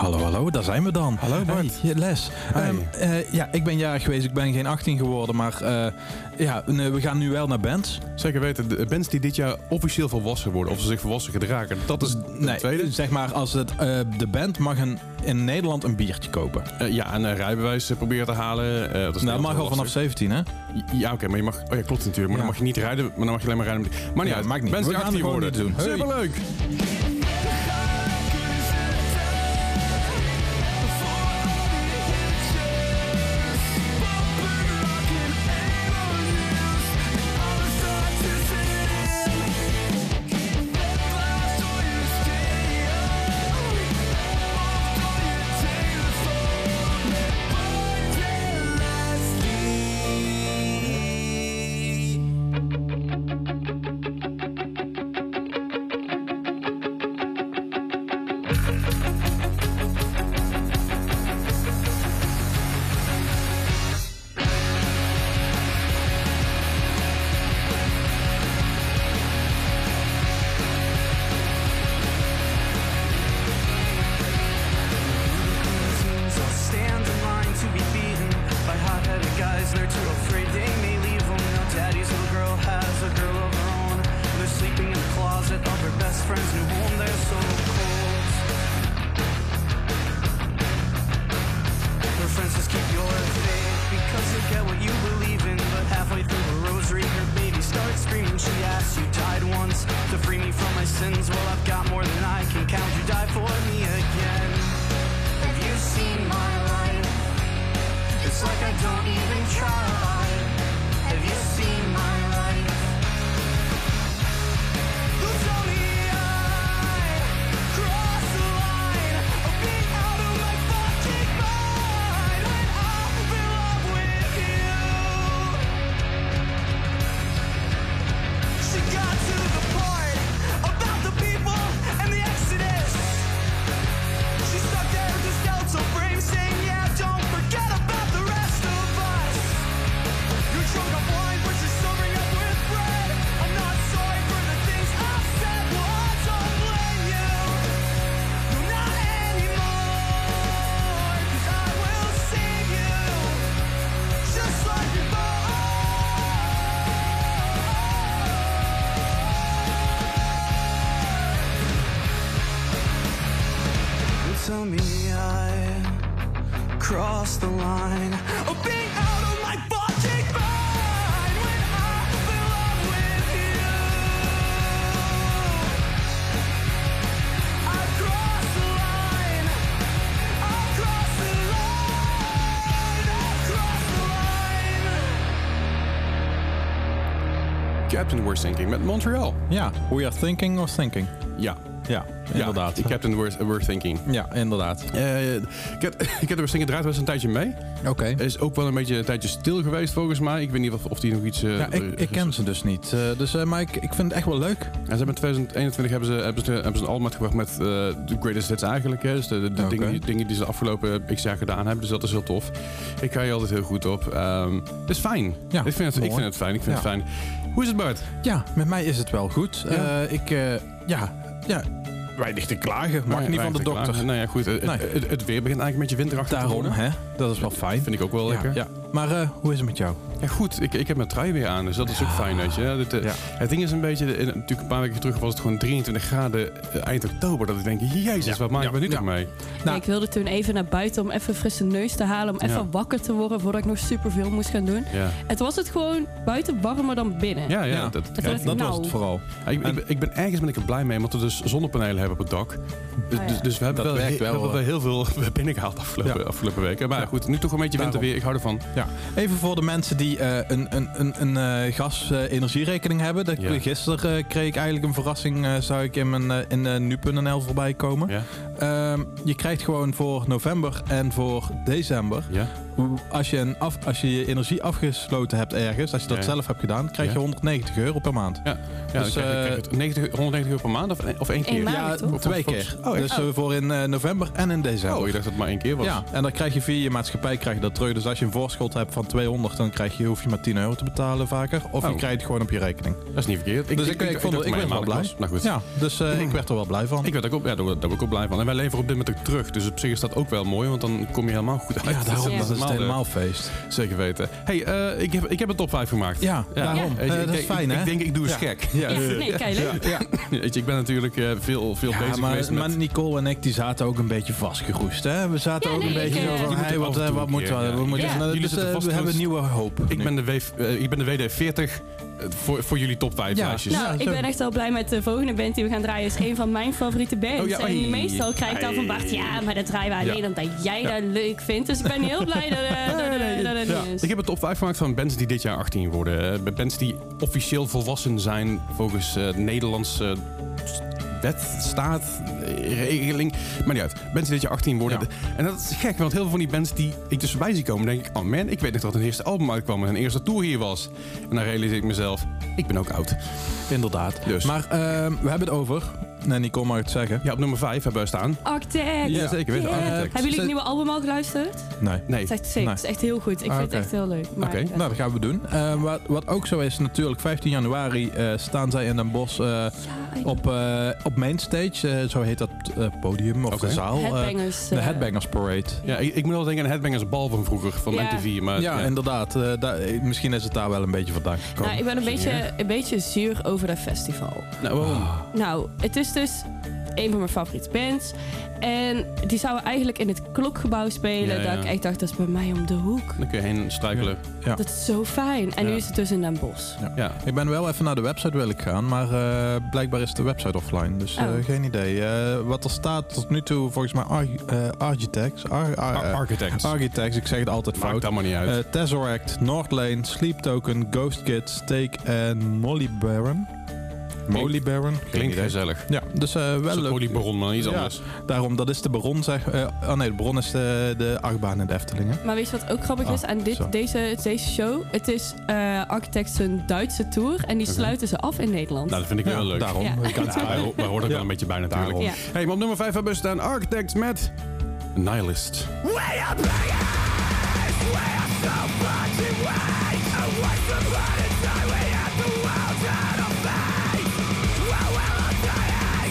Hallo, hallo, daar zijn we dan. Hallo, Bart. Hey, Les. Ehm, eh, ja, ik ben jarig geweest, ik ben geen 18 geworden, maar eh, ja, we gaan nu wel naar bands. Zeker weten, de bands die dit jaar officieel volwassen worden, of ze zich volwassen gedragen, dat is de Nee, tweede. zeg maar, als het, eh, de band mag een, in Nederland een biertje kopen. Ja, en een rijbewijs proberen te halen. dat is Nou, mag al vanaf 17, hè? Ja, oké, maar je mag... Oh ja, klopt natuurlijk. Maar Ja. dan mag je niet rijden, maar dan mag je alleen maar rijden. met- Maar niet Ja, uit. maakt niet. Bands We die gaan 18 het gewoon worden. doen. Superleuk. teams don't even try. The line. Captain Worst Thinking met Montreal. Ja, we are thinking or thinking. Ja. Ja, inderdaad. Ja, Captain Worst, Worst Thinking. Ja, inderdaad. Eh Captain Worst Thinking draait wel eens een tijdje mee. Oké. Is ook wel een beetje een tijdje stil geweest volgens mij. Ik weet niet of, of die nog iets... eh, Ja, ik, ik ken ze dus niet. Eh, dus, eh, maar ik, ik vind het echt wel leuk. En ze hebben in 2021 hebben ze, hebben ze, hebben ze een album uitgebracht met eh, de greatest hits eigenlijk. Hè. Dus de, de, dingen, die, dingen die ze de afgelopen x jaar gedaan hebben. Dus dat is heel tof. Ik ga je altijd heel goed op. Ehm het is fijn. Ja, ik, vind het, ik vind het fijn. Ik vind Ja. het fijn. Hoe is het Bart? Ja, met mij is het wel goed. Ja. Eh, ik, eh, ja, ja, weinig te klagen. Mag niet van de dokter. Nou ja, goed. Het, Nee. het, het weer begint eigenlijk met je winterachtig te Daarom, worden. hè? Dat is wel fijn. Vind ik ook wel lekker. ja. Maar eh, hoe is het met jou? Ja, goed. Ik, ik heb mijn trui weer aan, dus dat is ook fijn, weet je. Dit, eh, Ja. Het ding is een beetje, natuurlijk een paar weken terug was het gewoon 23 graden eh, eind oktober. Dat ik denk, jezus, wat maken Ja. we nu Ja. toch mee? Nou. ik wilde toen even naar buiten om even een frisse neus te halen. Om even Ja. wakker te worden voordat ik nog superveel moest gaan doen. Ja, En toen was het gewoon buiten warmer dan binnen. ja, ja. Ja. Dat, ja. ik, Dat was nou, het vooral. Ja, ik, ik, ben- ik ben ergens ben ik er blij mee, omdat we dus zonnepanelen hebben op het dak. Dus, Ah, ja. dus, dus we hebben Dat wel, werkt he- wel, we hebben wel heel veel binnengehaald afgelopen, Ja. afgelopen weken. Maar Ja. goed, nu toch een beetje winter weer. Ik hou ervan. Ja. Even voor de mensen die eh, een, een, een, een eh, gas-energierekening hebben. Dat, Ja. Gisteren eh, kreeg ik eigenlijk een verrassing. eh zou ik in, mijn, in nu.nl voorbij komen. Ja? Ehm, je krijgt gewoon voor november en voor december. Ja? hoe- Als je, een af, als je je energie afgesloten hebt ergens, als je dat Ja. zelf hebt gedaan, krijg je Ja. 190 euro per maand. Ja, ja Dus, dan krijg, je- eh, krijg je het 90, 190 euro per maand of, of één keer? Eén maand. Ja, toch? twee keer. Oh, dus voor in eh, november en in december. Oh, ik dacht dat het maar één keer was. Ja, en dan krijg je via je maatschappij krijg je dat terug. Dus als je een voorschot hebt van 200, dan krijg je, hoef je maar 10 euro te betalen vaker. Of je Oh. krijgt het gewoon op je rekening. Dat is niet verkeerd. dus ik, ik, vond, dacht ik werd wel blij. was. Nou goed. Ja, dus eh, ik werd er wel blij van. Ik werd ook op, ja, daar word ik ook blij van. En wij leveren op dit moment ook terug. Dus op zich is dat ook wel mooi, want dan kom je helemaal goed uit. Ja, daarom. Ja. Dat is het Helemaal, helemaal feest. eh, Zeker weten. hey, eh, ik, heb, ik heb een top 5 gemaakt. Ja, daarom. Je, Eh, dat is ik- fijn, ik, hè? Ik denk, ik doe eens Ja. gek. Ja, Ja, nee, kijk, leuk. ja. Weet je, ik ben natuurlijk eh, veel, veel Ja, bezig maar, geweest met... maar Nicole en ik die zaten ook een beetje vastgeroest. Hè? We zaten ook een beetje ik, zo eh, van, wat, eh, een moeten we? keer, we eh, hebben nieuwe hoop. Ik, nu. ben de w, eh, ik ben de WD-40 voor, voor jullie top 5 Ja. lijstjes. Nou, Ja, ik ben echt wel blij met de volgende band die we gaan draaien. is een van mijn favoriete bands. Oh ja, en meestal krijg ik dan van Bart, ja, maar dat draaien we alleen Ja. omdat jij dat leuk vindt. Dus ik ben heel blij dat, eh, dat, eh, dat niet is. Ik heb een top 5 gemaakt van bands die dit jaar 18 worden. Eh, bands die officieel volwassen zijn volgens eh Nederlandse wet, staat, regeling. Maar niet uit. Bands die dit jaar 18 worden. Ja. En dat is gek, want heel veel van die bands die ik dus voorbij zie komen, denk ik, oh man, ik weet nog dat hun eerste album uitkwam en hun eerste tour hier was. En dan realiseer ik mezelf, ik ben ook oud. Inderdaad. Dus. Maar ehm, we hebben het over. Nee, Nicole mag het zeggen. Ja, op nummer 5 hebben we staan. Architect. Ja, zeker weten. Yeah. Architect. Hebben jullie het nieuwe album al geluisterd? Nee. Nee. Het is echt sick. Nee. Het is echt heel goed. Ik Ah, vind het echt heel leuk. Maar, Oké. Nou, dat gaan we doen. Eh, wat, wat ook zo is, natuurlijk 15 januari eh, staan zij in Den Bosch eh, ja, op, eh, op Mainstage. eh, zo heet dat podium of de zaal. Headbangers. de Headbangers Parade. Ja, ik, ik moet wel denken aan Headbangers Bal van vroeger, van Ja. MTV. Maar, ja, inderdaad. eh, daar- eh, misschien is het daar wel een beetje vandaan gekomen. Nou, ik ben een beetje, een beetje zuur over dat festival. Nou, waarom? Nou, het is dus een van mijn favoriete bands. En die zouden eigenlijk in het klokgebouw spelen. Ja, ja. Dat ik echt dacht, dat is bij mij om de hoek. Dan kun je heen struikelen. Dat is zo fijn. En Ja. nu is het dus in Den Bosch. Ja. Ik ben wel even naar de website wil ik gaan, maar eh, blijkbaar is de website offline. Dus eh, Oh. geen idee. Eh, wat er staat tot nu toe, volgens mij Ar- eh, Architects. Ar- Ar- Ar- Architects. Architects, ik zeg het altijd Maakt fout. allemaal niet uit. Eh Tesseract, Northlane, Sleep Token, Ghost Kids, Steak en Molly Baron. Molly Baron? Geen Klinkt gezellig. Ja, dus eh, wel leuk. oliebaron, maar iets Ja. anders. Daarom, dat is de bron, zeg. eh oh nee, de bron is de, de achtbaan in de Eftelingen. Maar weet je wat ook grappig Ah, is aan dit, zo. deze, deze show? Het is eh Architects een Duitse tour. En die sluiten ze af in Nederland. Nou, dat vind ik wel leuk. Daarom. Ja. Ik kan Ja, wij, ho- wij horen er Ja. wel een beetje bij natuurlijk. Daarom. Ja. Hey, maar op nummer 5 hebben we staan Architects met Nihilist.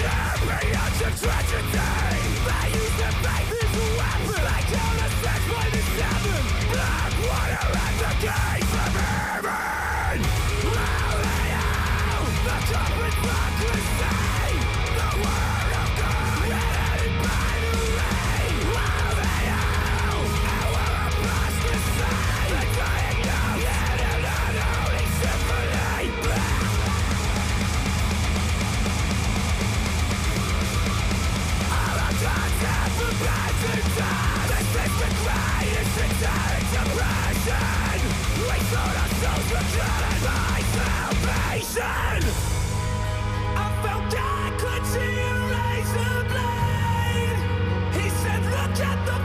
Experience of tragedy They use their faith as a weapon Like on a sex I felt God clutching a razor blade. He said, Look at the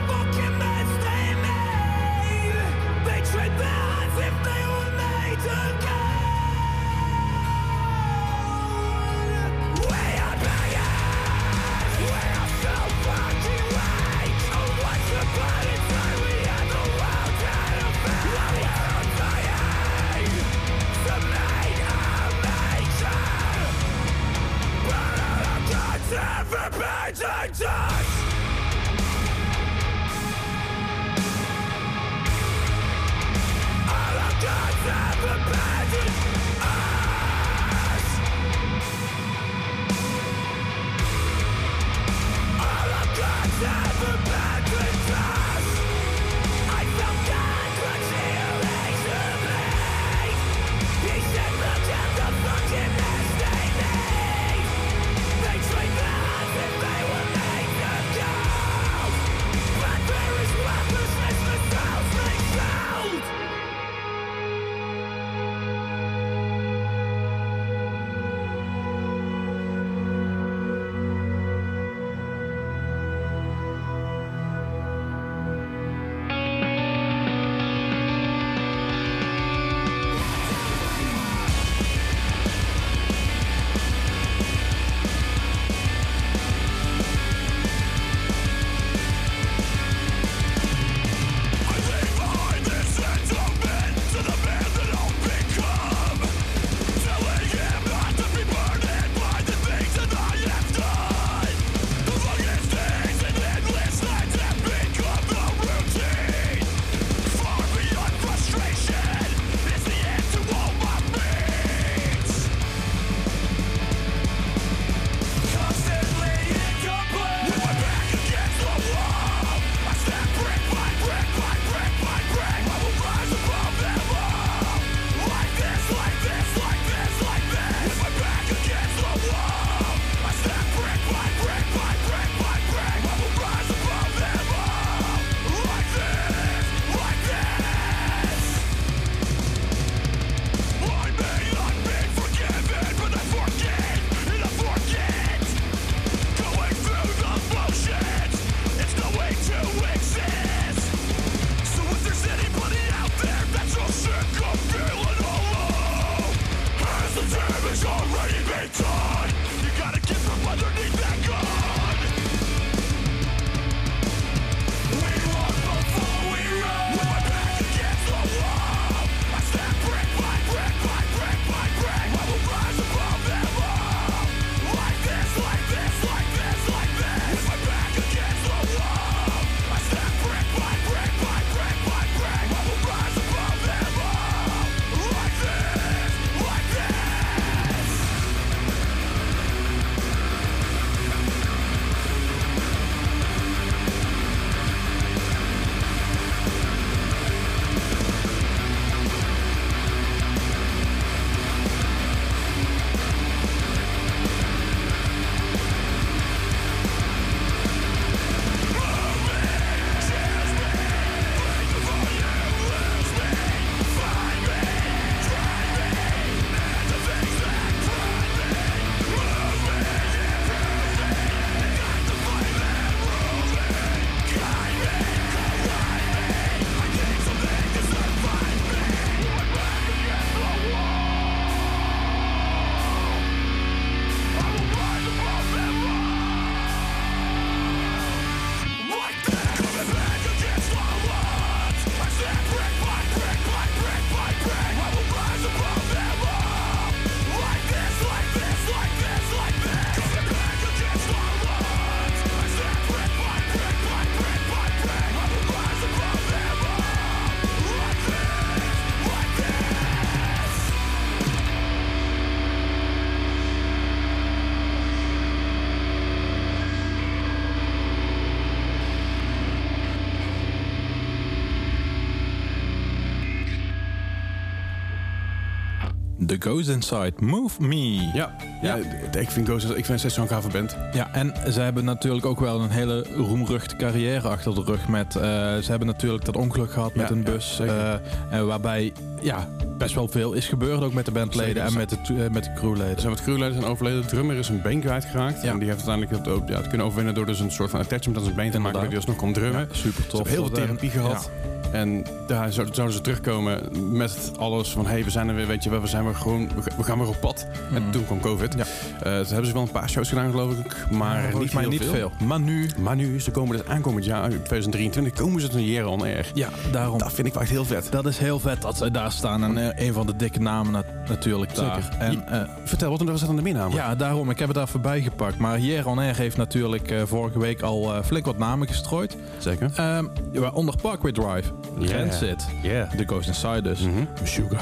The Ghost Inside, Move Me. Ja, ja. ik vind Ghost, ik vind het zo'n gave band. Ja, en ze hebben natuurlijk ook wel een hele roemruchte carrière achter de rug. Met, eh, ze hebben natuurlijk dat ongeluk gehad met Ja, een ja, bus. zeker. eh, en waarbij ja, best wel veel is gebeurd, ook met de bandleden en met de, eh, met de crewleden. zijn wat crewleiders zijn overleden. De drummer is een been kwijtgeraakt. Ja. En die heeft uiteindelijk het, ook, ja, het kunnen overwinnen door dus een soort van attachment aan zijn been te maken. Dat hij dus nog kon drummen. Ja, super Ze tof. hebben heel veel therapie gehad. En daar zou- zouden ze terugkomen met alles van... hé, hey, we zijn er weer, weet je wel, we, zijn weer gewoon, we ga- we gaan weer op pad. En Mhm. toen kwam COVID. Ja. Eh, ze hebben ze wel een paar shows gedaan, geloof ik. Maar niet, heel niet veel. veel. Maar nu, Maar nu, ze komen dus aankomend jaar, 2023, komen ze tot een year on air. ja, daarom. Dat vind ik wel echt heel vet. Dat is heel vet dat ze daar staan. En eh, een van de dikke namen na- natuurlijk daar. Zeker. En, eh, Vertel, wat was dat aan de minnamen? ja, daarom. Ik heb het daar voorbij gepakt. Maar Hier On Air heeft natuurlijk vorige week al flink wat namen gestrooid. Zeker. Ehm waaronder Parkway Drive. Transit, Ja. The Ghost Inside dus, Mhm. Sugar.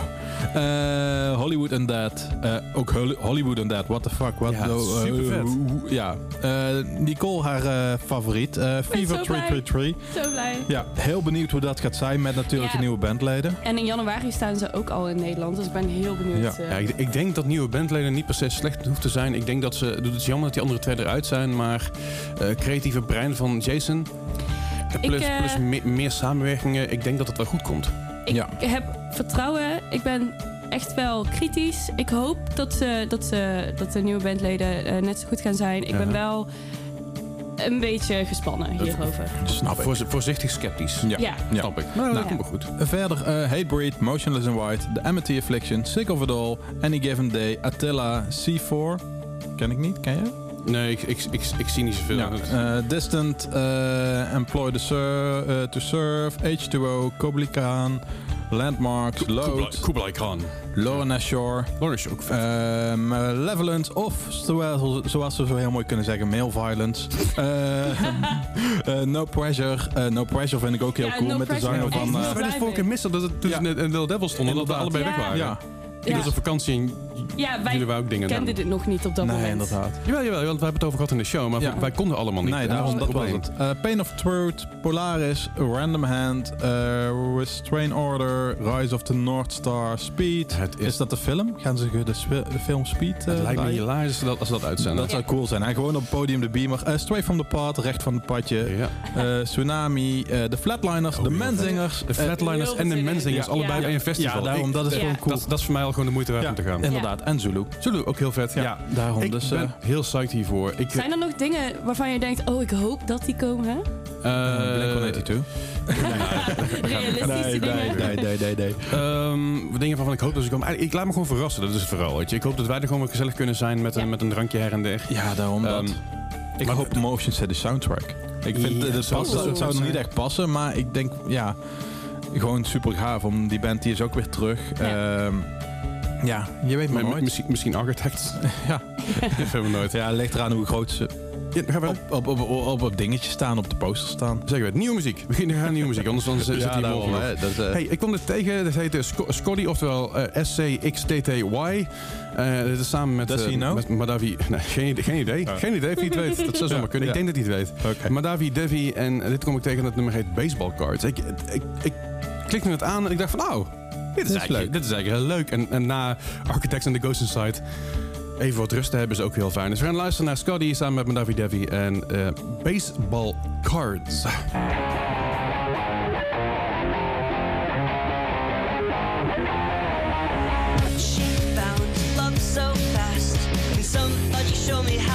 Eh, Hollywood Undead. eh ook Hol- Hollywood Undead. What the fuck. What Ja, the- eh, ja. Eh, Nicole, haar eh, favoriet. eh, Fever zo blij. 333. Zo blij. Ja, heel benieuwd hoe dat gaat zijn met natuurlijk Ja. de nieuwe bandleden. En in januari staan ze ook al in Nederland, dus ik ben heel benieuwd. Ja. Ja, ik, ik denk dat nieuwe bandleden niet per se slecht hoeft te zijn. Ik denk dat ze... Het is jammer dat die andere twee eruit zijn, maar... eh, creatieve brein van Jason... Plus, eh, plus me- meer samenwerkingen. Ik denk dat het wel goed komt. Ik Ja. heb vertrouwen. Ik ben echt wel kritisch. Ik hoop dat, ze, dat, ze, dat de nieuwe bandleden eh, net zo goed gaan zijn. Ik Ja. ben wel een beetje gespannen hierover. Snap ik. Voor, voorzichtig sceptisch. Ja. Ja. Ja. Snap ik. Maar dat Ja. komt wel goed. Verder eh, Hatebreed, Motionless in White, The Amity Affliction, Sick of It All, Any Given Day, Attila, C4. Ken ik niet, ken je? Nee, ik, ik, ik, ik zie niet zoveel. Ja. Eh, Distant, eh, Employ the Sur- eh, to Serve, H2O, Kobli Landmarks, Kublai, Load, Kublai Khan. Lorna Shore, Lawrence is ook vet. eh, Malevolence of zoals, we zo heel mooi kunnen zeggen, Male Violence. No Pressure, No Pressure vind ik ook heel Ja, cool No met de zanger van... eh, we blij hadden vorige missen dat het tussen Ja. en Little Devil stonden. Dat we allebei weg waren. ja, Ik was op vakantie en Ja, jullie wij waren ook dingen kenden dit nog niet op dat nee, moment. inderdaad. Jawel, jawel, want we hebben het over gehad in de show, maar Ja. wij konden allemaal niet. Nee, daarom was dat het was probleem. het. Eh, Pain of Truth, Polaris, Random Hand, eh, Restrain Order, Rise of the North Star, Speed. Het Is, is- dat de film? Gaan ze de, de film Speed eh Het lijkt me hilarisch als ze dat, als ze dat uitzenden. Dat zou cool zijn. En gewoon op het podium de beamer. Eh, straight from the Path, recht van het padje. Ja. Eh, Tsunami, eh, de Flatliners, Oh, de vet. Menzingers. De Flatliners en de. Menzingers, allebei Ja. bij een festival. ja, daarom, dat is Ja. gewoon cool. dat, dat is voor mij al gewoon de moeite waard Ja. om te gaan. Inderdaad, en Zulu. Zulu, ook heel vet. Ja. daarom. Ik dus, ben eh, heel psyched hiervoor. Ik, Zijn er nog dingen waarvan je denkt, oh, ik hoop dat die komen? eh, Blink-182. Realistische Nee, dingen? nee, nee, nee, nee, nee. Ehm, dingen waarvan ik hoop dat ze komen. Ik laat me gewoon verrassen, dat is het vooral. Weet je. Ik hoop dat wij er gewoon weer gezellig kunnen zijn met, Ja. een, met een drankje her en der. Ja, daarom Ehm, dat. Ik maar- hoop Motion City de soundtrack. Ik vind Ja, het, past- het zou nog niet echt passen, maar ik denk, ja, gewoon super gaaf. Om die band die is ook weer terug. Ja. Ehm, ja, je weet maar Maar nooit. misschien, misschien Architects. Ja. Dat hebben we nooit. Ja, het ligt eraan hoe groot ze Ja, dan gaan we op, op, op, op, op het dingetje staan, op de poster staan. zeggen we het. Nieuwe muziek. We beginnen gaan nieuwe muziek, anders dan zit hier morgen nog. Dat, is, eh, Hey, ik kwam dit tegen. Dit heet uh, Sco- Scotty, oftewel eh S-C-X-T-T-Y. Eh, dit is samen met, Does eh, he know? met Madavi. Nee, geen, idee- geen idee. Oh. Geen idee of hij het weet. Dat zou zomaar Ja, kunnen. Ik ja. denk dat hij het weet. Madavi Devi. En dit kom ik tegen. Het nummer heet Baseball Cards. Ik, ik, ik klikte het aan en ik dacht van... Oh, dit is, is eigenlijk, leuk. dit is eigenlijk heel leuk. En, en na Architects and the Ghost Inside... Even wat rust te hebben is ook heel fijn. Dus we gaan luisteren naar Scotty samen met Madavi Devi en eh, Baseball Cards. She found love so fast. Can somebody show me how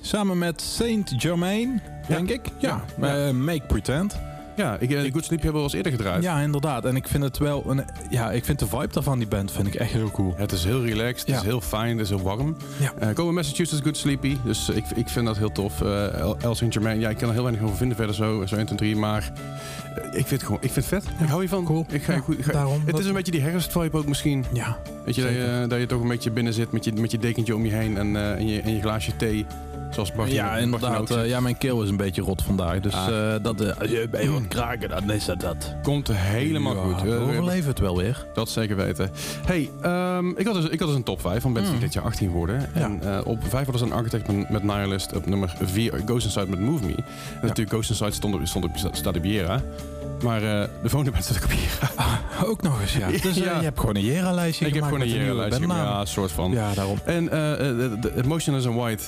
Samen met Saint Germain, denk ik. Ja. Ja. Eh, Make Pretend. Ja, ik, eh, Good Sleep hebben we al eens eerder gedraaid. Ja, inderdaad. En ik vind het wel een. Ja, ik vind de vibe daarvan, die band, vind ik echt heel cool. Het is heel relaxed, het is heel fijn, het is heel warm. Ja. Eh komen Massachusetts Good Sleepy, dus ik, ik vind dat heel tof. Eh El, Saint Germain, ja, ik kan er heel weinig over vinden verder zo, zo 1, 2, 3, maar eh, ik vind het gewoon, ik vind het vet. Ik hou hiervan. Cool. Ik ga, Ja, goed, ik ga- daarom. het is een beetje die herfstvibe ook misschien. Ja. Weet je, dat je, dat je toch een beetje binnen zit met je, met je dekentje om je heen en, eh, en, je, en je glaasje thee. Zoals ja, inderdaad. eh, ja, mijn keel is een beetje rot vandaag. Dus Ah. eh, dat, als je bij wat kraken, dan is dat dat. Komt helemaal Ja, goed. We overleven het wel weer. Dat zeker weten. Hey, ehm, ik, had dus, ik had dus een top 5 van die Mm. dit jaar 18 worden. En op 5 hadden ze een architect met, met Nihilist. Op nummer 4 Ghost Inside met Move Me. En natuurlijk Ghost Inside stond op, stond op, staat op Jera. Maar de volgende band staat ook op Jera. Ook nog eens, ja. Dus Ja. je hebt gewoon een Jera-lijstje ik heb gewoon een Jera-lijstje. Ja, soort van. Ja, daarom. En de- de- de Motionless in White.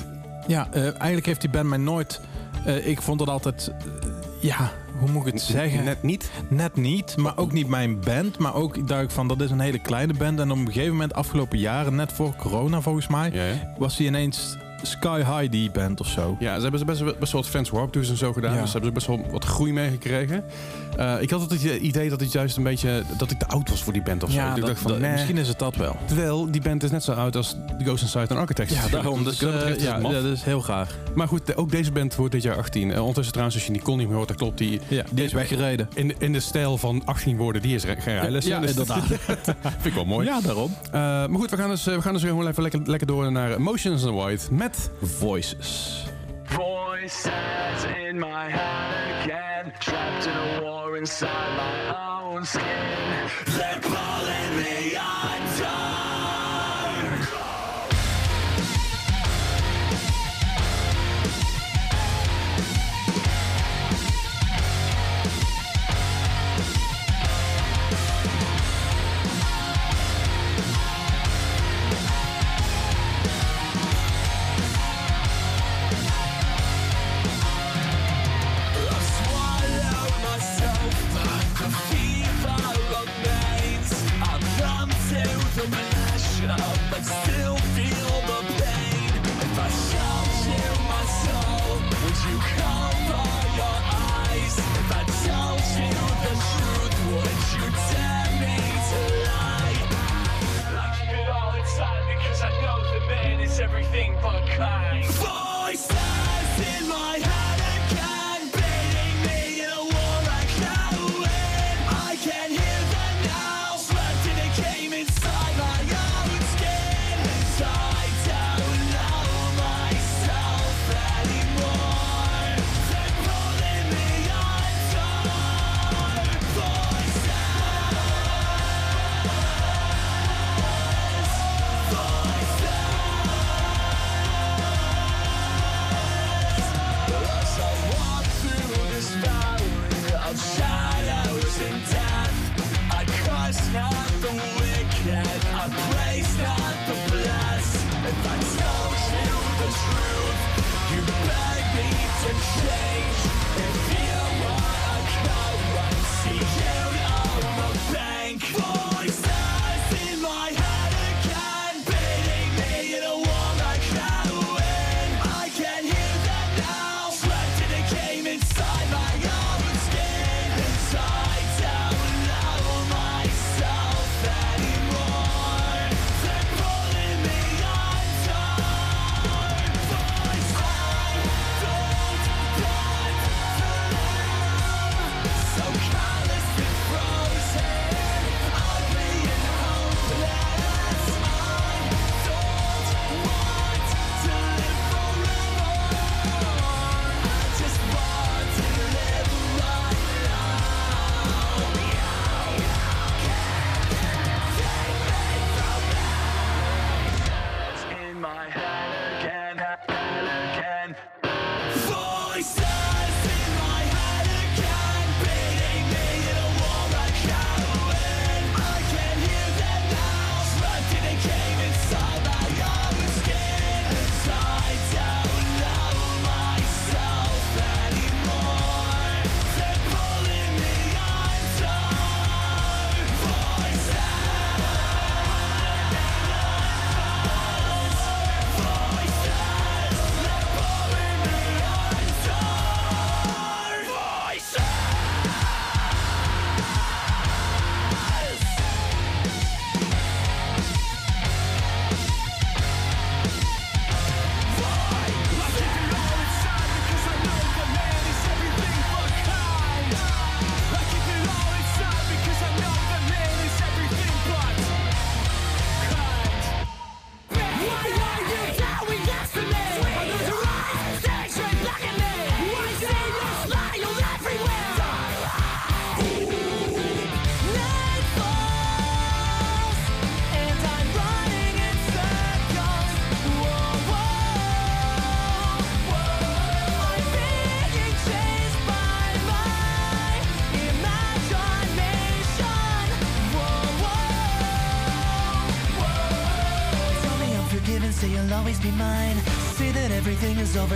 Ja, eh, eigenlijk heeft die band mij nooit... Eh, ik vond dat altijd... Eh, ja, hoe moet ik het zeggen? Net niet? Net niet, maar ook niet mijn band. Maar ook duik van, dat is een hele kleine band. En op een gegeven moment, afgelopen jaren, net voor corona volgens mij... Was hij ineens Sky High die band of zo. Ja, ze hebben best, best wel wat Fans Warp en zo gedaan. Dus ze hebben ze best wel wat groei mee gekregen. Eh, ik had het idee dat het juist een beetje dat ik te oud was voor die band of zo. Ja, dus ik dacht van, nee. misschien is het dat wel. Terwijl die band is net zo oud als The Ghost Inside and Architects. Ja, daarom. Dus, eh, ja, dat is heel graag. Maar goed, ook deze band wordt dit jaar 18. Eh, ondertussen trouwens, als je die kon niet meer hoort, dat klopt. Die, is weggereden. In, in de stijl van 18 woorden, die is gerijden. Ja, dus inderdaad. vind ik wel mooi. Ja, daarom. maar goed, we gaan dus, we gaan dus gewoon even lekker, lekker door naar Motions and White met Voices. Voices in my head again, trapped in a war inside my own skin. They're pulling me up. inside my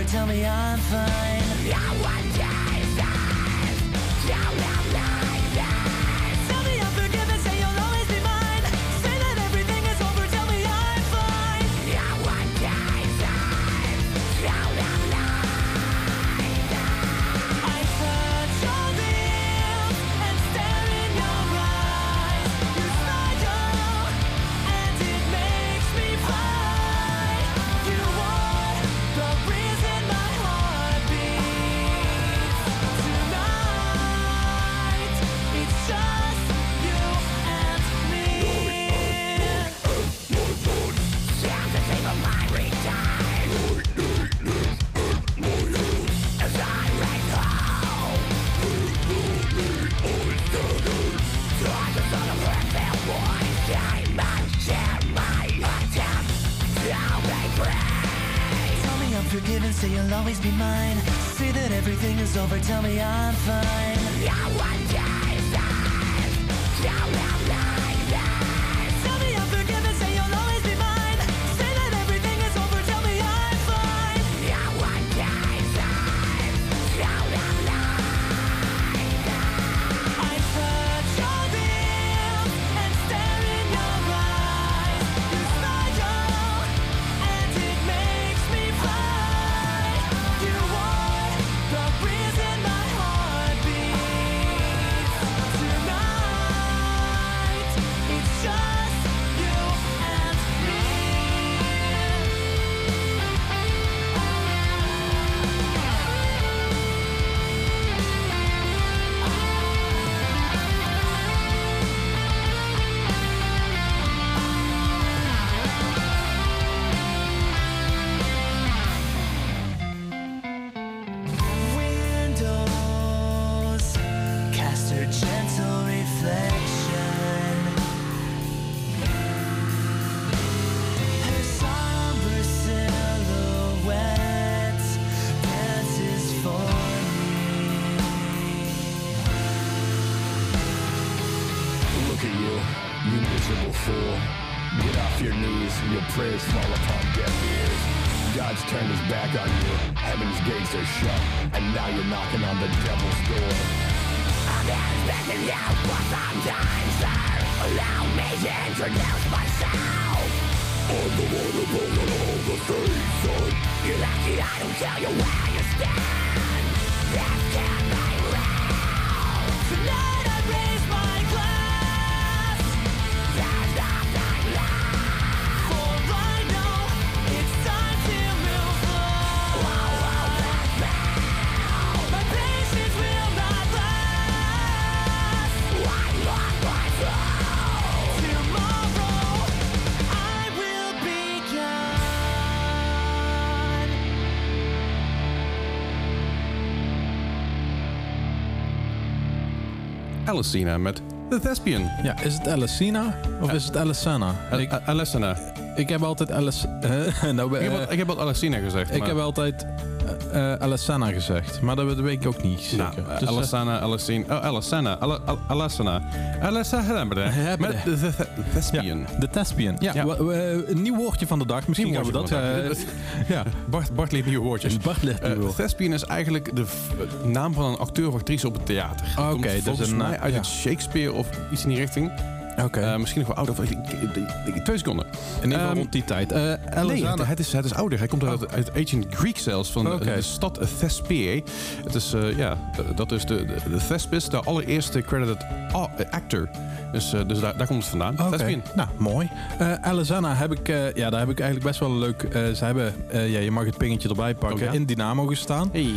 tell me I'm fine. Alicina met The Thespian. Ja, is het Alicina of is het Alicena? Al- Ik, heb altijd Alice... nou, Ik heb, eh, al- ik heb al Alicina gezegd. ik maar- heb altijd eh, Alicena gezegd, maar dat weet ik ook niet zeker. Nou, uh, Dus, eh, Alicina, Alicina, oh, Alicina, Al- Al- Alicina. Alicina, Hebben met The Thespian. de Thespian. Ja, een nieuw woordje van de dag. Misschien gaan we dat... de ja, Bart, Bart leert nieuwe woordjes. Bart. Thespian is eigenlijk de naam van een acteur of actrice op het theater. Ah, oké, dus volgens een, mij eh, uit Shakespeare of iets in die richting. Oké. Eh, misschien nog wel ouder. of- Twee seconden. in ieder geval ehm, rond die tijd. Eh Nee, het, het is, het is ouder. Hij komt uit, uit Ancient Greek zelfs, van de, de stad Thespiae. Het is, eh, ja, dat is de, de, de Thespis, de allereerste credited actor. Dus, dus daar, daar komt het vandaan. Thespian. Nou, mooi. Arizona heb ik, ja, daar heb ik eigenlijk best wel een leuk. ze hebben, ja, je mag het pingetje erbij pakken, Oh, ja? in Dynamo gestaan. Hey.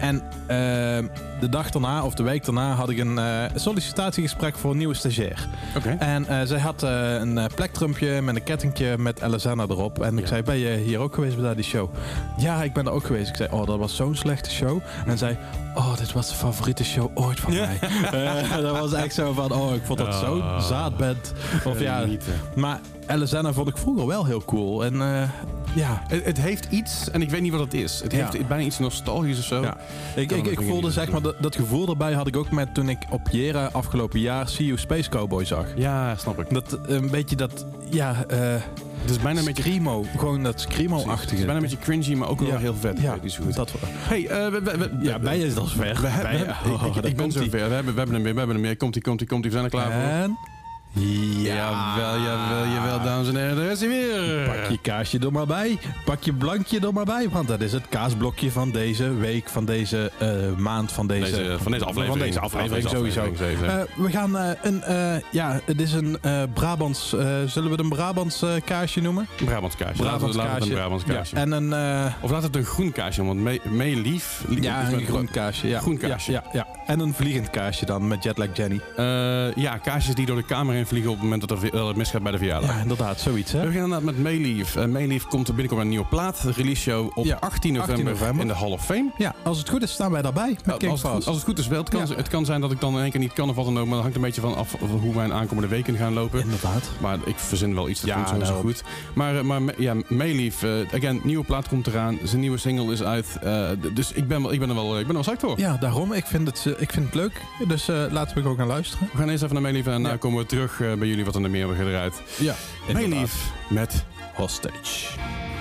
En ehm, de dag daarna, of de week daarna, had ik een eh, sollicitatiegesprek voor een nieuwe stagiair. Oké. En eh, zij had eh, een plektrumpje met een kettingje met Alessana erop. En ik Ja. zei, ben je hier ook geweest bij die show? Ja, ik ben er ook geweest. Ik zei, oh, dat was zo'n slechte show. En zei, oh, dit was de favoriete show ooit van mij. Eh, dat was echt zo van, oh, ik vond dat zo Ah. zaadbed. Of ja, maar Alessana vond ik vroeger wel heel cool. En eh, ja... Het, het heeft iets, en ik weet niet wat het is. Het Ja. heeft bijna iets nostalgisch of zo. Ja. Ik, ik, ik voelde zeg maar dat, dat gevoel erbij had ik ook met toen ik op Jera afgelopen jaar See You Space Cowboy zag. Ja, snap ik. Dat een beetje dat, ja, eh Het is bijna een beetje... Screamo, gewoon dat Het Screamo-achtige. is bijna een beetje cringy, maar ook wel Ja. heel vet. Ja, zo goed. dat wel. Hey, eh, we, we, we- Ja, bij is dat ver. We hebben, oh, ik, ik ben komt-ie. zover. We hebben, we hebben hem weer, we hebben hem weer. Komt-ie, komt-ie, komt-ie. We zijn er klaar voor. En... Ja. Jawel, jawel, jawel, dames en heren. Daar is hij weer. Pak je kaasje er maar bij. Pak je blankje er maar bij. Want dat is het kaasblokje van deze week, van deze eh, maand, van deze, Deze- van deze aflevering. Van deze aflevering, sowieso. aflevering. Eh, we gaan eh, een, ja, het is een Brabants, zullen we het een Brabants kaasje noemen? Brabants kaasje. Laten we- Brabants laten we het een Brabants Ja, kaasje. en een, Of laat het een groen kaasje, want mee, mee lief. lief ja, een groen kaasje. Ja. Groen kaasje. Ja, ja, ja. En een vliegend kaasje dan met Jetlag Jenny. Ja, kaasjes die door de kamer heen vliegen op het moment dat er het misgaat bij de verjaardag. Ja, inderdaad, zoiets hè. We beginnen inderdaad met Mayleaf. Eh, Mayleaf komt er binnenkort een nieuwe plaat. De release show op Ja, 18 november, 18 november. in de Hall of Fame. Ja, als het goed is, staan wij daarbij. Met Nou, als, het, goed- Pass. als het goed is wel. Het kan, Ja. het kan zijn dat ik dan in één keer niet kan of wat dan ook. Maar dat hangt een beetje van af hoe mijn aankomende weken gaan lopen. Inderdaad. Maar ik verzin wel iets, dat Ja, komt sowieso nou. goed. Maar, eh, maar ja, Mayleaf, again, nieuwe plaat komt eraan. Zijn nieuwe single is uit. Dus ik ben, wel, ik ben er wel, ik ben er wel voor. Ja, daarom. Ik vind het, ik vind het leuk. Dus laten we er ook aan luisteren. We gaan eerst even naar Mayleaf en daarna komen we terug eh, bij jullie wat er nog meer eruit. Ja, Mayleaf met Hostage.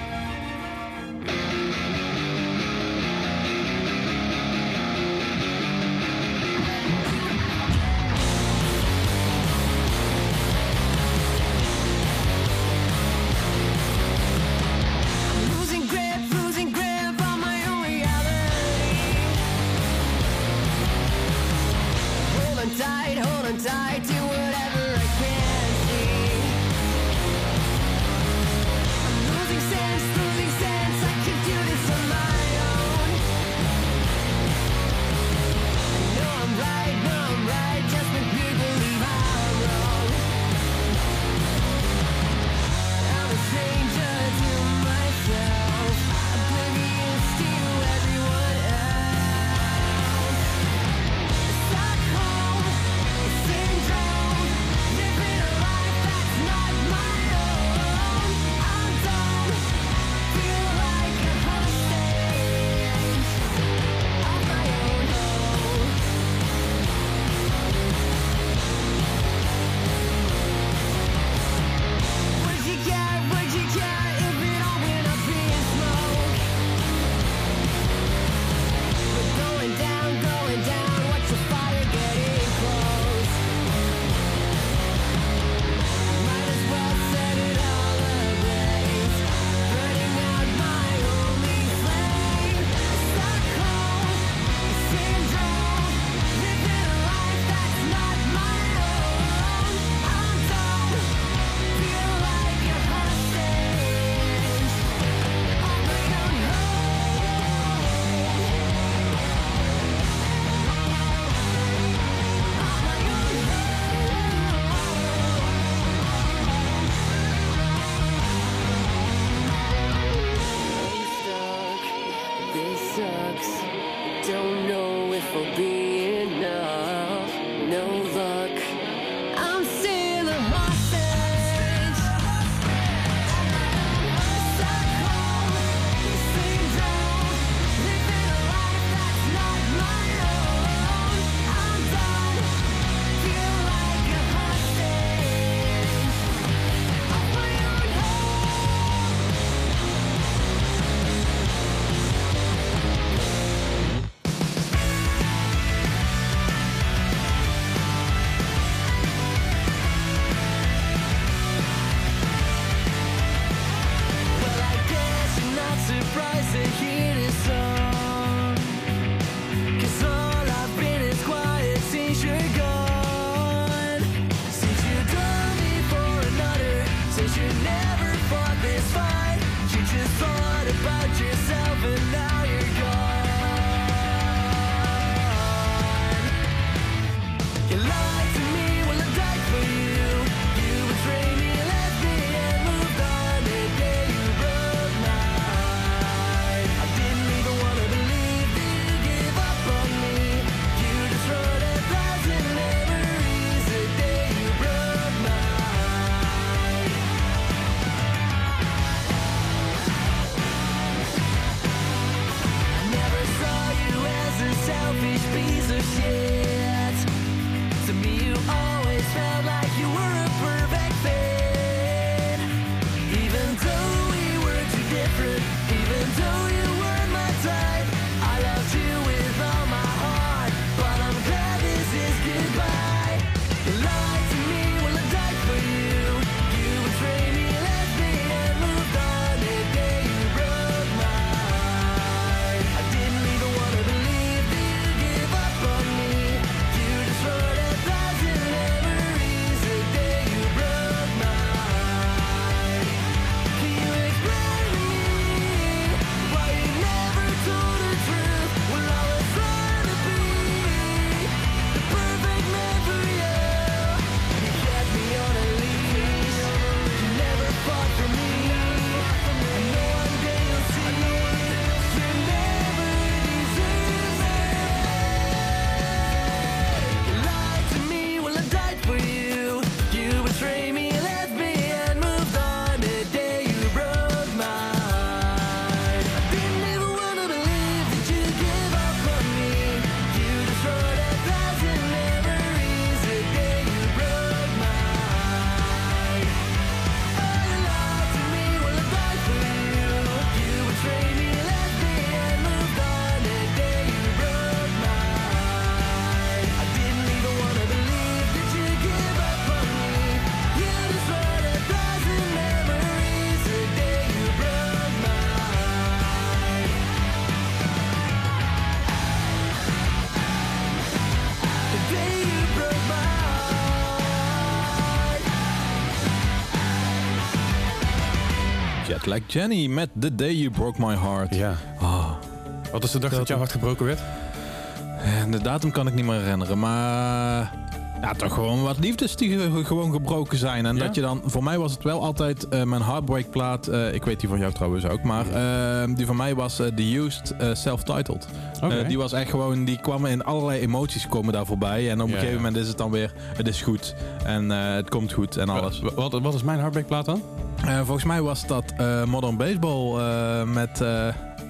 Jetlag Jenny met The Day You Broke My Heart. Ja. Ah. Wat is de dag dat, Dat- jouw hart gebroken werd? En de datum kan ik niet meer herinneren, maar... Ja, toch gewoon wat liefdes die ge- gewoon gebroken zijn. En Ja? dat je dan... Voor mij was het wel altijd eh, mijn heartbreak-plaat. eh, ik weet die van jou trouwens ook. Maar eh, die van mij was eh, The Used eh, Self-Titled. Eh, die was echt gewoon... Die kwam in allerlei emoties komen daar voorbij. En op een gegeven moment is het dan weer... Het is goed. En eh, het komt goed en alles. Wa- Wat, wat is mijn heartbreakplaat dan? Eh, volgens mij was dat Modern Baseball met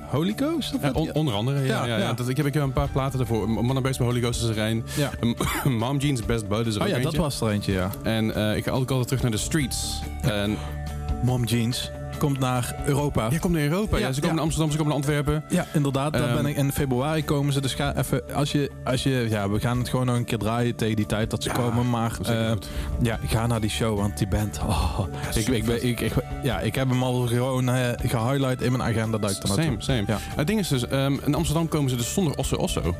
Holy Ghost? Ja, on- onder andere. Ja, Ja, ja, ja. ja. Dat, ik, heb, ik heb een paar platen ervoor. Man Based bij Holy Ghost is er een. Mom Jeans Best Bud is er Oh ja, dat was er eentje, ja. En ik ga ook altijd terug naar de streets. En Mom Jeans komt naar Europa. jij komt naar Europa. Ja, ze komen naar Amsterdam, ze komen naar Antwerpen. Ja, inderdaad. Daar Ehm, ben ik, in februari komen ze. Dus ga even. Als je, als je, ja, we gaan het gewoon nog een keer draaien tegen die tijd dat ze komen. Maar eh, ja, ga naar die show, want die band. Oh, ik, ik, ben- ik, ik, ja, ik heb hem al gewoon eh, gehighlight in mijn agenda dat ik. Same, same. Ja. Het ding is dus, ehm, in Amsterdam komen ze dus zonder Osso Osso.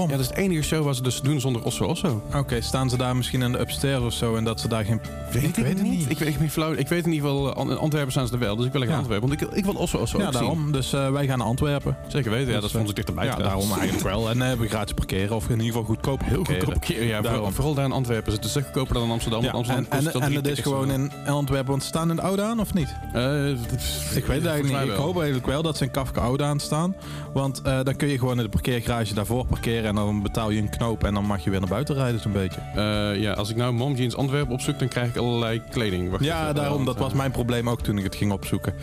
Waarom? Ja, dat is de enige show waar ze dus doen zonder Osso Osso. Oké, staan ze daar misschien in de upstairs of zo en dat ze daar geen. Weet ik weet het niet. Ik weet, ik, flauw, ik weet in ieder geval, eh, in Antwerpen staan ze er wel. Dus ik wil Ja. Antwerpen. Want ik, ik wil Osso Osso Ja, zien. daarom. Dus eh, wij gaan naar Antwerpen. Zeker weten, ja, Dus, dat is eh, voor ons ook dichterbij. Ja, daarom eigenlijk wel. En eh, we gratis parkeren of in ieder geval goedkoop Heel parkeren. goedkoop parkeren. Ja, vooral, Daarom. vooral daar in Antwerpen is het dus goedkoper dan in Amsterdam. Ja, Amsterdam en, en, het is gewoon in Antwerpen, want staan in de Oude aan of niet? Eh, Ik weet het eigenlijk niet. Ik hoop eigenlijk wel dat ze in Kafka Oude aan staan. Want eh, dan kun je gewoon in de parkeergarage daarvoor parkeren en dan betaal je een knoop en dan mag je weer naar buiten rijden zo'n beetje. Eh, ja, als ik nou Mom Jeans Antwerpen opzoek, dan krijg ik allerlei kleding. Wacht Ja, even, daarom. Dat was eh, mijn probleem ook toen ik het ging opzoeken.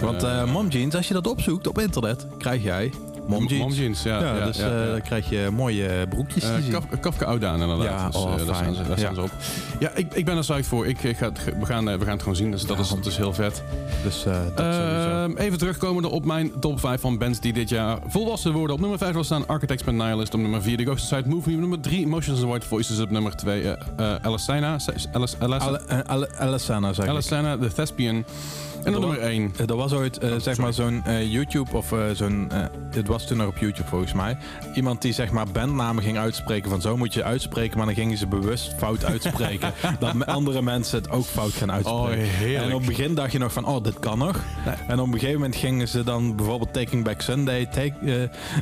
Want Eh. eh mom jeans, als je dat opzoekt op internet, krijg jij mom jeans. Mom Jeans, ja. Ja, ja, dus eh, dan krijg je mooie broekjes Eh, te zien. Kaf- Kafka Oudaan inderdaad. Ja, dus, oh, eh, daar staan ze, daar staan Ja. ze op. Ja, ik, ik ben er psyched voor. Ik, ik ga, we, gaan, eh, we gaan het gewoon zien. Dus dat, is, dat is heel vet. Dus eh, dat sowieso. Ehm, even terugkomen op mijn top 5 van bands die dit jaar volwassen worden. Op nummer 5 wil staan Architects met Nihilist. Op nummer 4 The Ghost Inside Movie. Op nummer 3 Emotions and White Voices. Op nummer 2 uh, Alessina. Alice, Alice, Ale- eh, Ale- Alessana, zeg ik. The Thespian. En Er nummer 1. Eh, Er was ooit, eh, zeg maar, zo'n eh, YouTube of eh, zo'n... eh, het was toen nog op YouTube volgens mij. Iemand die, zeg maar, bandnamen ging uitspreken van zo moet je uitspreken, maar dan gingen ze bewust fout uitspreken. dat andere mensen het ook fout gaan Oh, uitspreken. heerlijk. en op het begin dacht je nog van, oh, dit kan nog. En op een gegeven moment gingen ze dan bijvoorbeeld Taking Back Sunday, take,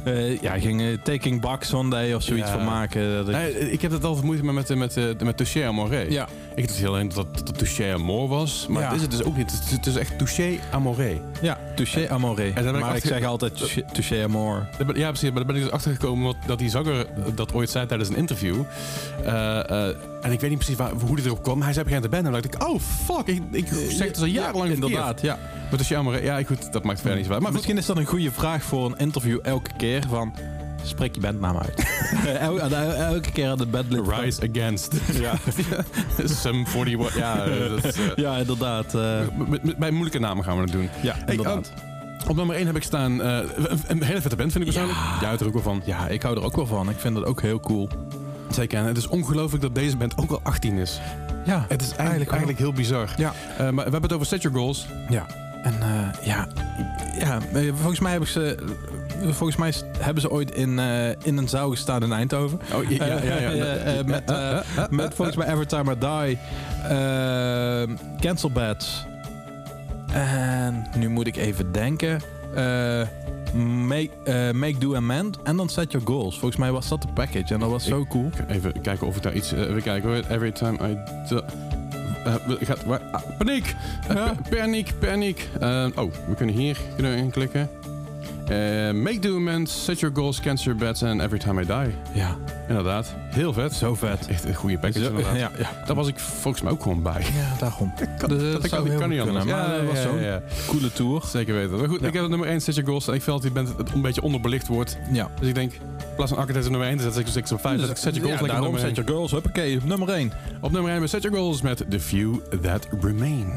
eh, eh, ja, gingen Taking Back Sunday of zoiets Ja. van maken. Dat ik- Nee, ik heb het altijd moeite met, met, met, met, met Touché Amoré. ja, Ik dacht heel alleen dat het dat Touché Amor was. Maar Ja. het is het dus ook niet. Het is, het is echt Touché Amoré. ja, touché amoré. ik Maar ik achter- zeg altijd touché- touché amor. Ja, precies. Maar daar ben ik dus achter gekomen wat- dat die zanger eh, dat ooit zei tijdens een interview. Eh, eh, en ik weet niet precies waar, hoe hij erop kwam. Hij zei begint de band. En dan dacht ik, oh fuck. Ik, ik zeg het al jarenlang Inderdaad, ja. Maar Touché Amoré, ja goed, dat maakt verder niet zo uit. Maar Misschien is dat een goede vraag voor een interview elke keer van... Spreek je bandnaam uit. El- el- elke keer aan de bandlid. Rise Against. Ja, Sum 41. Ja, eh, dat is, eh, ja inderdaad. eh, bij moeilijke namen gaan we dat doen. ja, Hey, inderdaad. Op nummer 1 heb ik staan eh, een, een hele vette band, vind ik persoonlijk. Jij houdt er ook wel van. ja, ik hou er ook wel van. Ik vind dat ook heel cool. Zeker. En het is ongelooflijk dat deze band ook al 18 is. Ja, Het is eigenlijk, Eigenlijk heel bizar. Ja. Eh, maar we hebben het over Set Your Goals. ja. En eh, ja, ja, eh, volgens mij hebben ze... Volgens mij hebben ze ooit in, eh, in een zaal gestaan in Eindhoven. Oh, ja, ja, ja. ja. Eh, eh, met, met volgens mij Every Time I Die, eh, Cancel Beds. En nu moet ik even denken. make, eh, make Do Amend en dan Set Your Goals. Volgens mij was dat de package en dat was zo cool. Even kijken of ik daar iets... even kijken hoor. Every time I... we- gaat, waar, ah, paniek! Ja. paniek, paniek. Eh, oh, we kunnen hier kunnen we inklikken. Eh, make do amends, set your goals, cancel your bets and every time I die. Ja, Inderdaad, heel vet. zo vet. Echt een goede package Zo- inderdaad. ja, ja. Daar was ik volgens mij ook gewoon bij. ja, daarom. Kan, Dus, dat dat kan, kan niet anders. kunnen, maar dat was zo'n ja. Coole tour. Zeker weten. Maar goed, Ja. ik heb het nummer 1, Set Your Goals. En ik vind dat die band het een beetje onderbelicht wordt. Ja. Dus ik denk, in plaats van Architect op nummer 1, dan zet ik zo 5. Zet ik Set Your Goals ja, op daarom nummer Set 1. Your Goals. Huppakee, nummer 1. Op nummer 1 met Set Your Goals met The Few That Remain.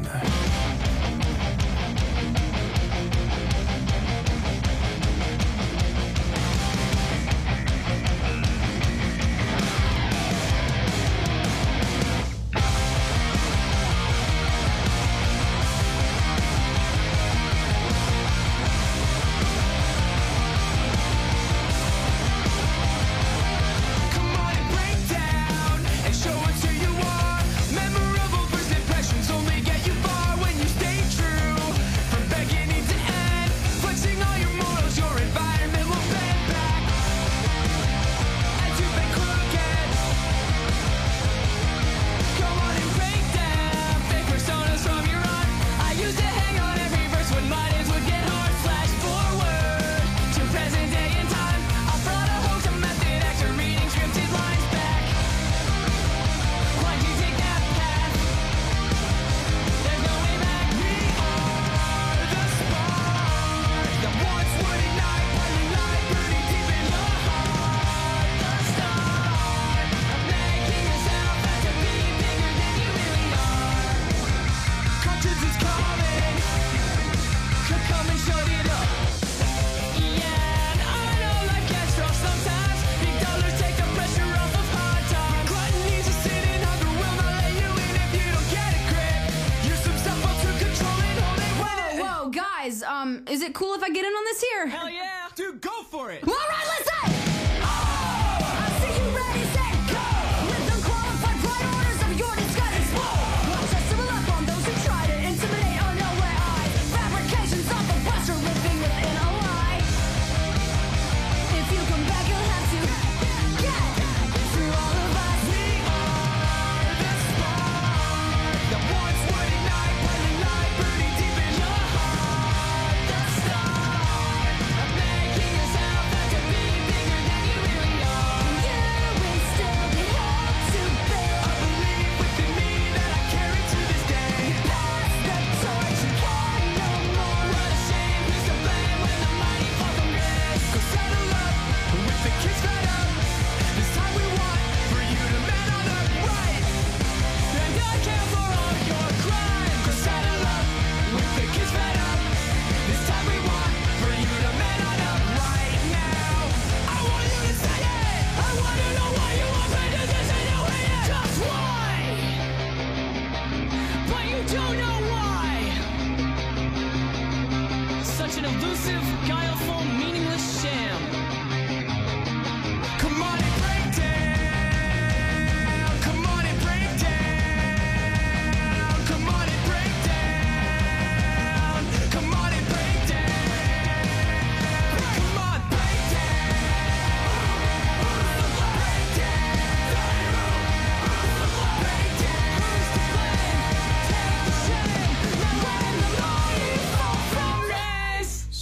Guys, um, is it cool if I get in on this here? Hell yeah! Dude, go for it! All right, let's say.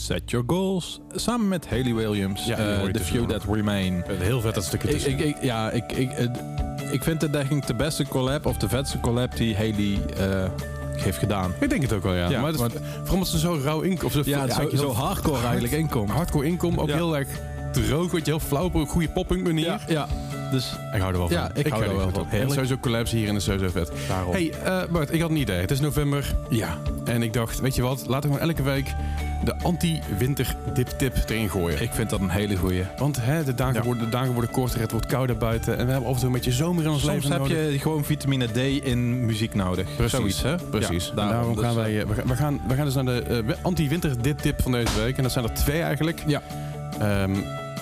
Set Your Goals. Samen met Haley Williams. Ja, je The Few tussendoor That Remain. Heel vet dat stukje tussen. ik, ik- ja, ik, ik, eh, ik vind het denk ik de beste collab of de vetste collab die Haley eh, heeft gedaan. Ik denk het ook wel, ja. Ja, maar het is, want- vooral omdat ze zo rauw inkomen. Of zo, Ja, zo, zo hardcore eigenlijk inkomt. Hardcore inkomen, ook Ja. heel erg droog, weet je, heel flauw op een goede poppunk manier. Ja, ja, dus Ik hou er wel van. Ja, ik hou er wel van. op. En sowieso collabs hier en is sowieso vet. daarom. Hey, eh Bart, ik had een idee. Het is november ja, en ik dacht, weet je wat, laten we gewoon elke week de anti-winter dip tip erin gooien. ik vind dat een hele goeie. Want hè, de, dagen Ja. worden, de dagen worden korter, het wordt kouder buiten en we hebben af en toe een beetje zomer in ons Soms leven heb nodig. je gewoon vitamine D in muziek nodig. Precies, Zoiets, hè? Precies. Ja, daarom, dus, gaan eh, wij, eh, we, gaan, we, gaan, we gaan dus naar de eh, anti-winter dip tip van deze week. En dat zijn er twee eigenlijk. Ja. Ehm,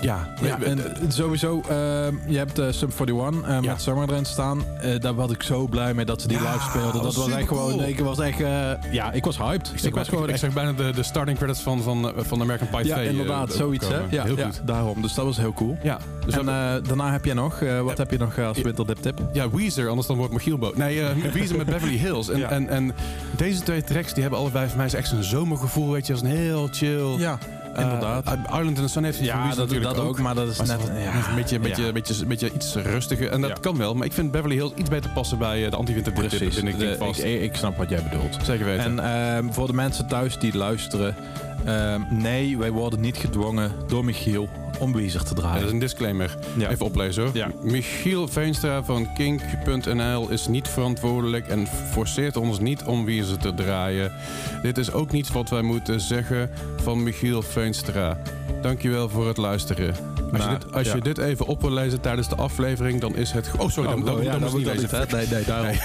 ja. En eh, sowieso, ehm, je hebt eh, Sum 41 eh, Ja. met Summer erin staan. Daar was ik zo blij mee dat ze die Ja, live speelden. dat was echt gewoon, ik was echt, ja, ik was hyped. Ik, was gewoon ik, echt, zag bijna de, de starting credits van, van, van American Pie 2. ja, inderdaad, zoiets hè. Ja, Heel goed. daarom. Dus dat was heel cool. Ja, dus en daarna heb je nog, wat heb je nog als winterdip tip? ja, Weezer, anders dan wordt Michiel boos. Nee, Weezer met Beverly Hills. En, en, en deze twee tracks die hebben allebei voor mij echt zo'n zomergevoel, weet je, als een heel chill. Ja, Eh, inderdaad. Island in the Sun heeft ja, dat, natuurlijk dat ook, maar dat is Maar net... ja, een beetje, een beetje, ja. beetje, beetje iets rustiger. En dat Ja. kan wel, maar ik vind Beverly Hills iets beter passen bij eh, de anti-winter. Precies, ik, De- ik, ik snap wat jij bedoelt. Zeker weten. En ehm, voor de mensen thuis die luisteren... ehm, nee, wij worden niet gedwongen door Michiel om Weezer te Ja, draaien. dat is een disclaimer. Ja. Even oplezen hoor. Ja. Michiel Veenstra van Kink.nl is niet verantwoordelijk en forceert ons niet om Weezer te draaien. Dit is ook niet wat wij moeten zeggen van Michiel Veenstra. Dankjewel voor het luisteren. Als, Nou, je, dit, als ja. je dit even op wil lezen tijdens de aflevering, dan is het... Oh, sorry, dan, dan, ja, dan, dat moet moet ik niet dat lezen. Nee, nee, daarom.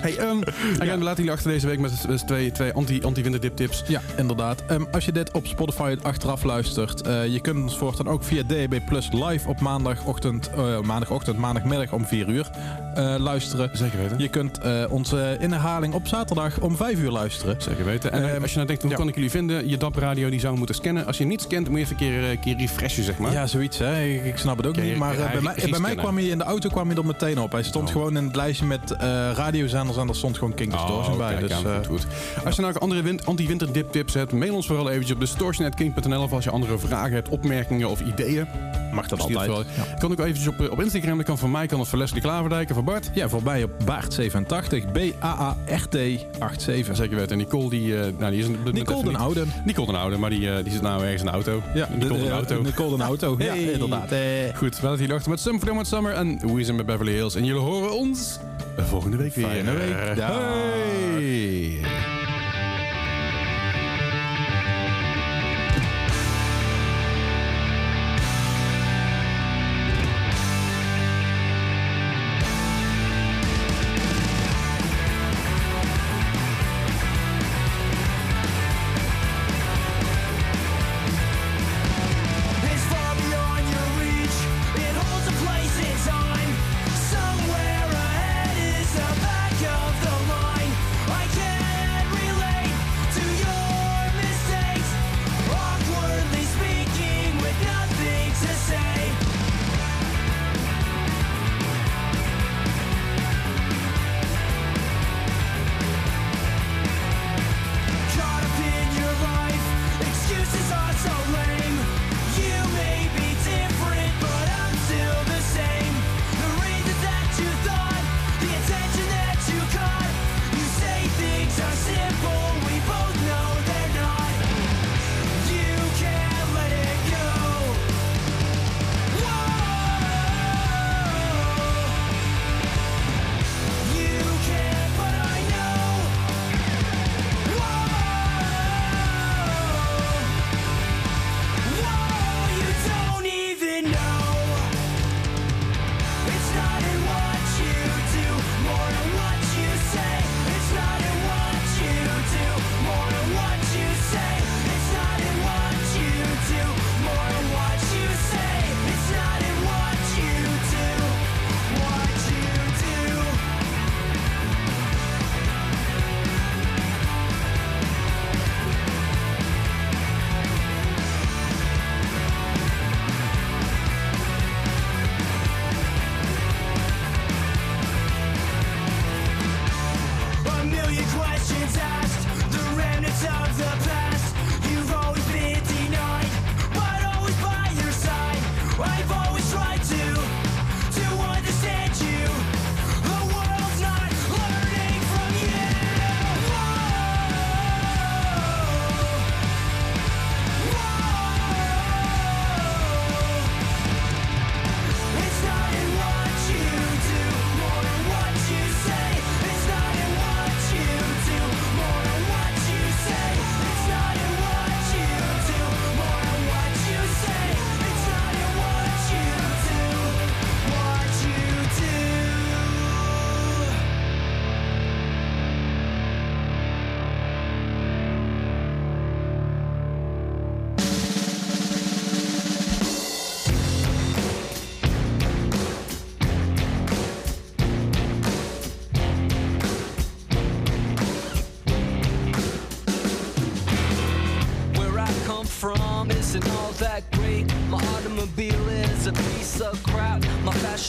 Hey, ehm, we laten jullie achter deze week met dus twee, twee anti- anti-winterdip tips. Ja, inderdaad. Ehm, als je dit op Spotify achteraf luistert, eh, je kunt ons voortaan ook via DAB Plus live op maandagochtend, eh, maandagochtend, maandagmiddag om 4 uur eh, luisteren. Zeker weten. Je kunt onze inherhaling op zaterdag om 5 uur luisteren. Zeker weten. En Ehm, als je nou denkt, hoe kan ik jullie vinden? Je DAP radio die zou moeten scannen. Als je niet scant, moet je even een keer, keer zeg maar. Ja, zoiets hè. Ik, ik snap het ook niet. Maar eh, bij, mij, bij mij kwam hij in de auto kwam hij er meteen op. Hij stond Oh. gewoon in het lijstje met eh radiozenders en er stond gewoon King Distortion bij. kijk Dus, aan, eh, goed, goed. Als je nou ook andere win- anti-winterdip tips hebt, mail ons vooral eventjes op distortion.king.nl of als je andere vragen hebt, opmerkingen of ideeën. mag dat altijd. vooral. Ja. Kan ook eventjes op, eh, op Instagram, dat kan van mij, kan het van Leslie Klaverdijk en van Bart. Ja, voorbij op Baart87, B-A-A-R-T-87. Zeker weten. En Nicole, die, eh, nou, die is een- Nicole den niet- Ouden. Nicole den Oude, maar die, eh, die zit nou ergens in de auto. Ja, Nicole de- eh, Auto. Nicole den Auto. Ja, Hey. inderdaad. Eh, Goed, we laten jullie achter met Summer Summer en Weezer met Beverly Hills. En jullie horen ons volgende week weer. Fijne week. Dag. Hey.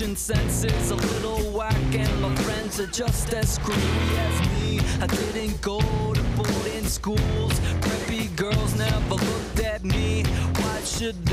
fashion sense is a little whack, and my friends are just as screwy as me. I didn't go to boarding schools, preppy girls never looked at me. Why should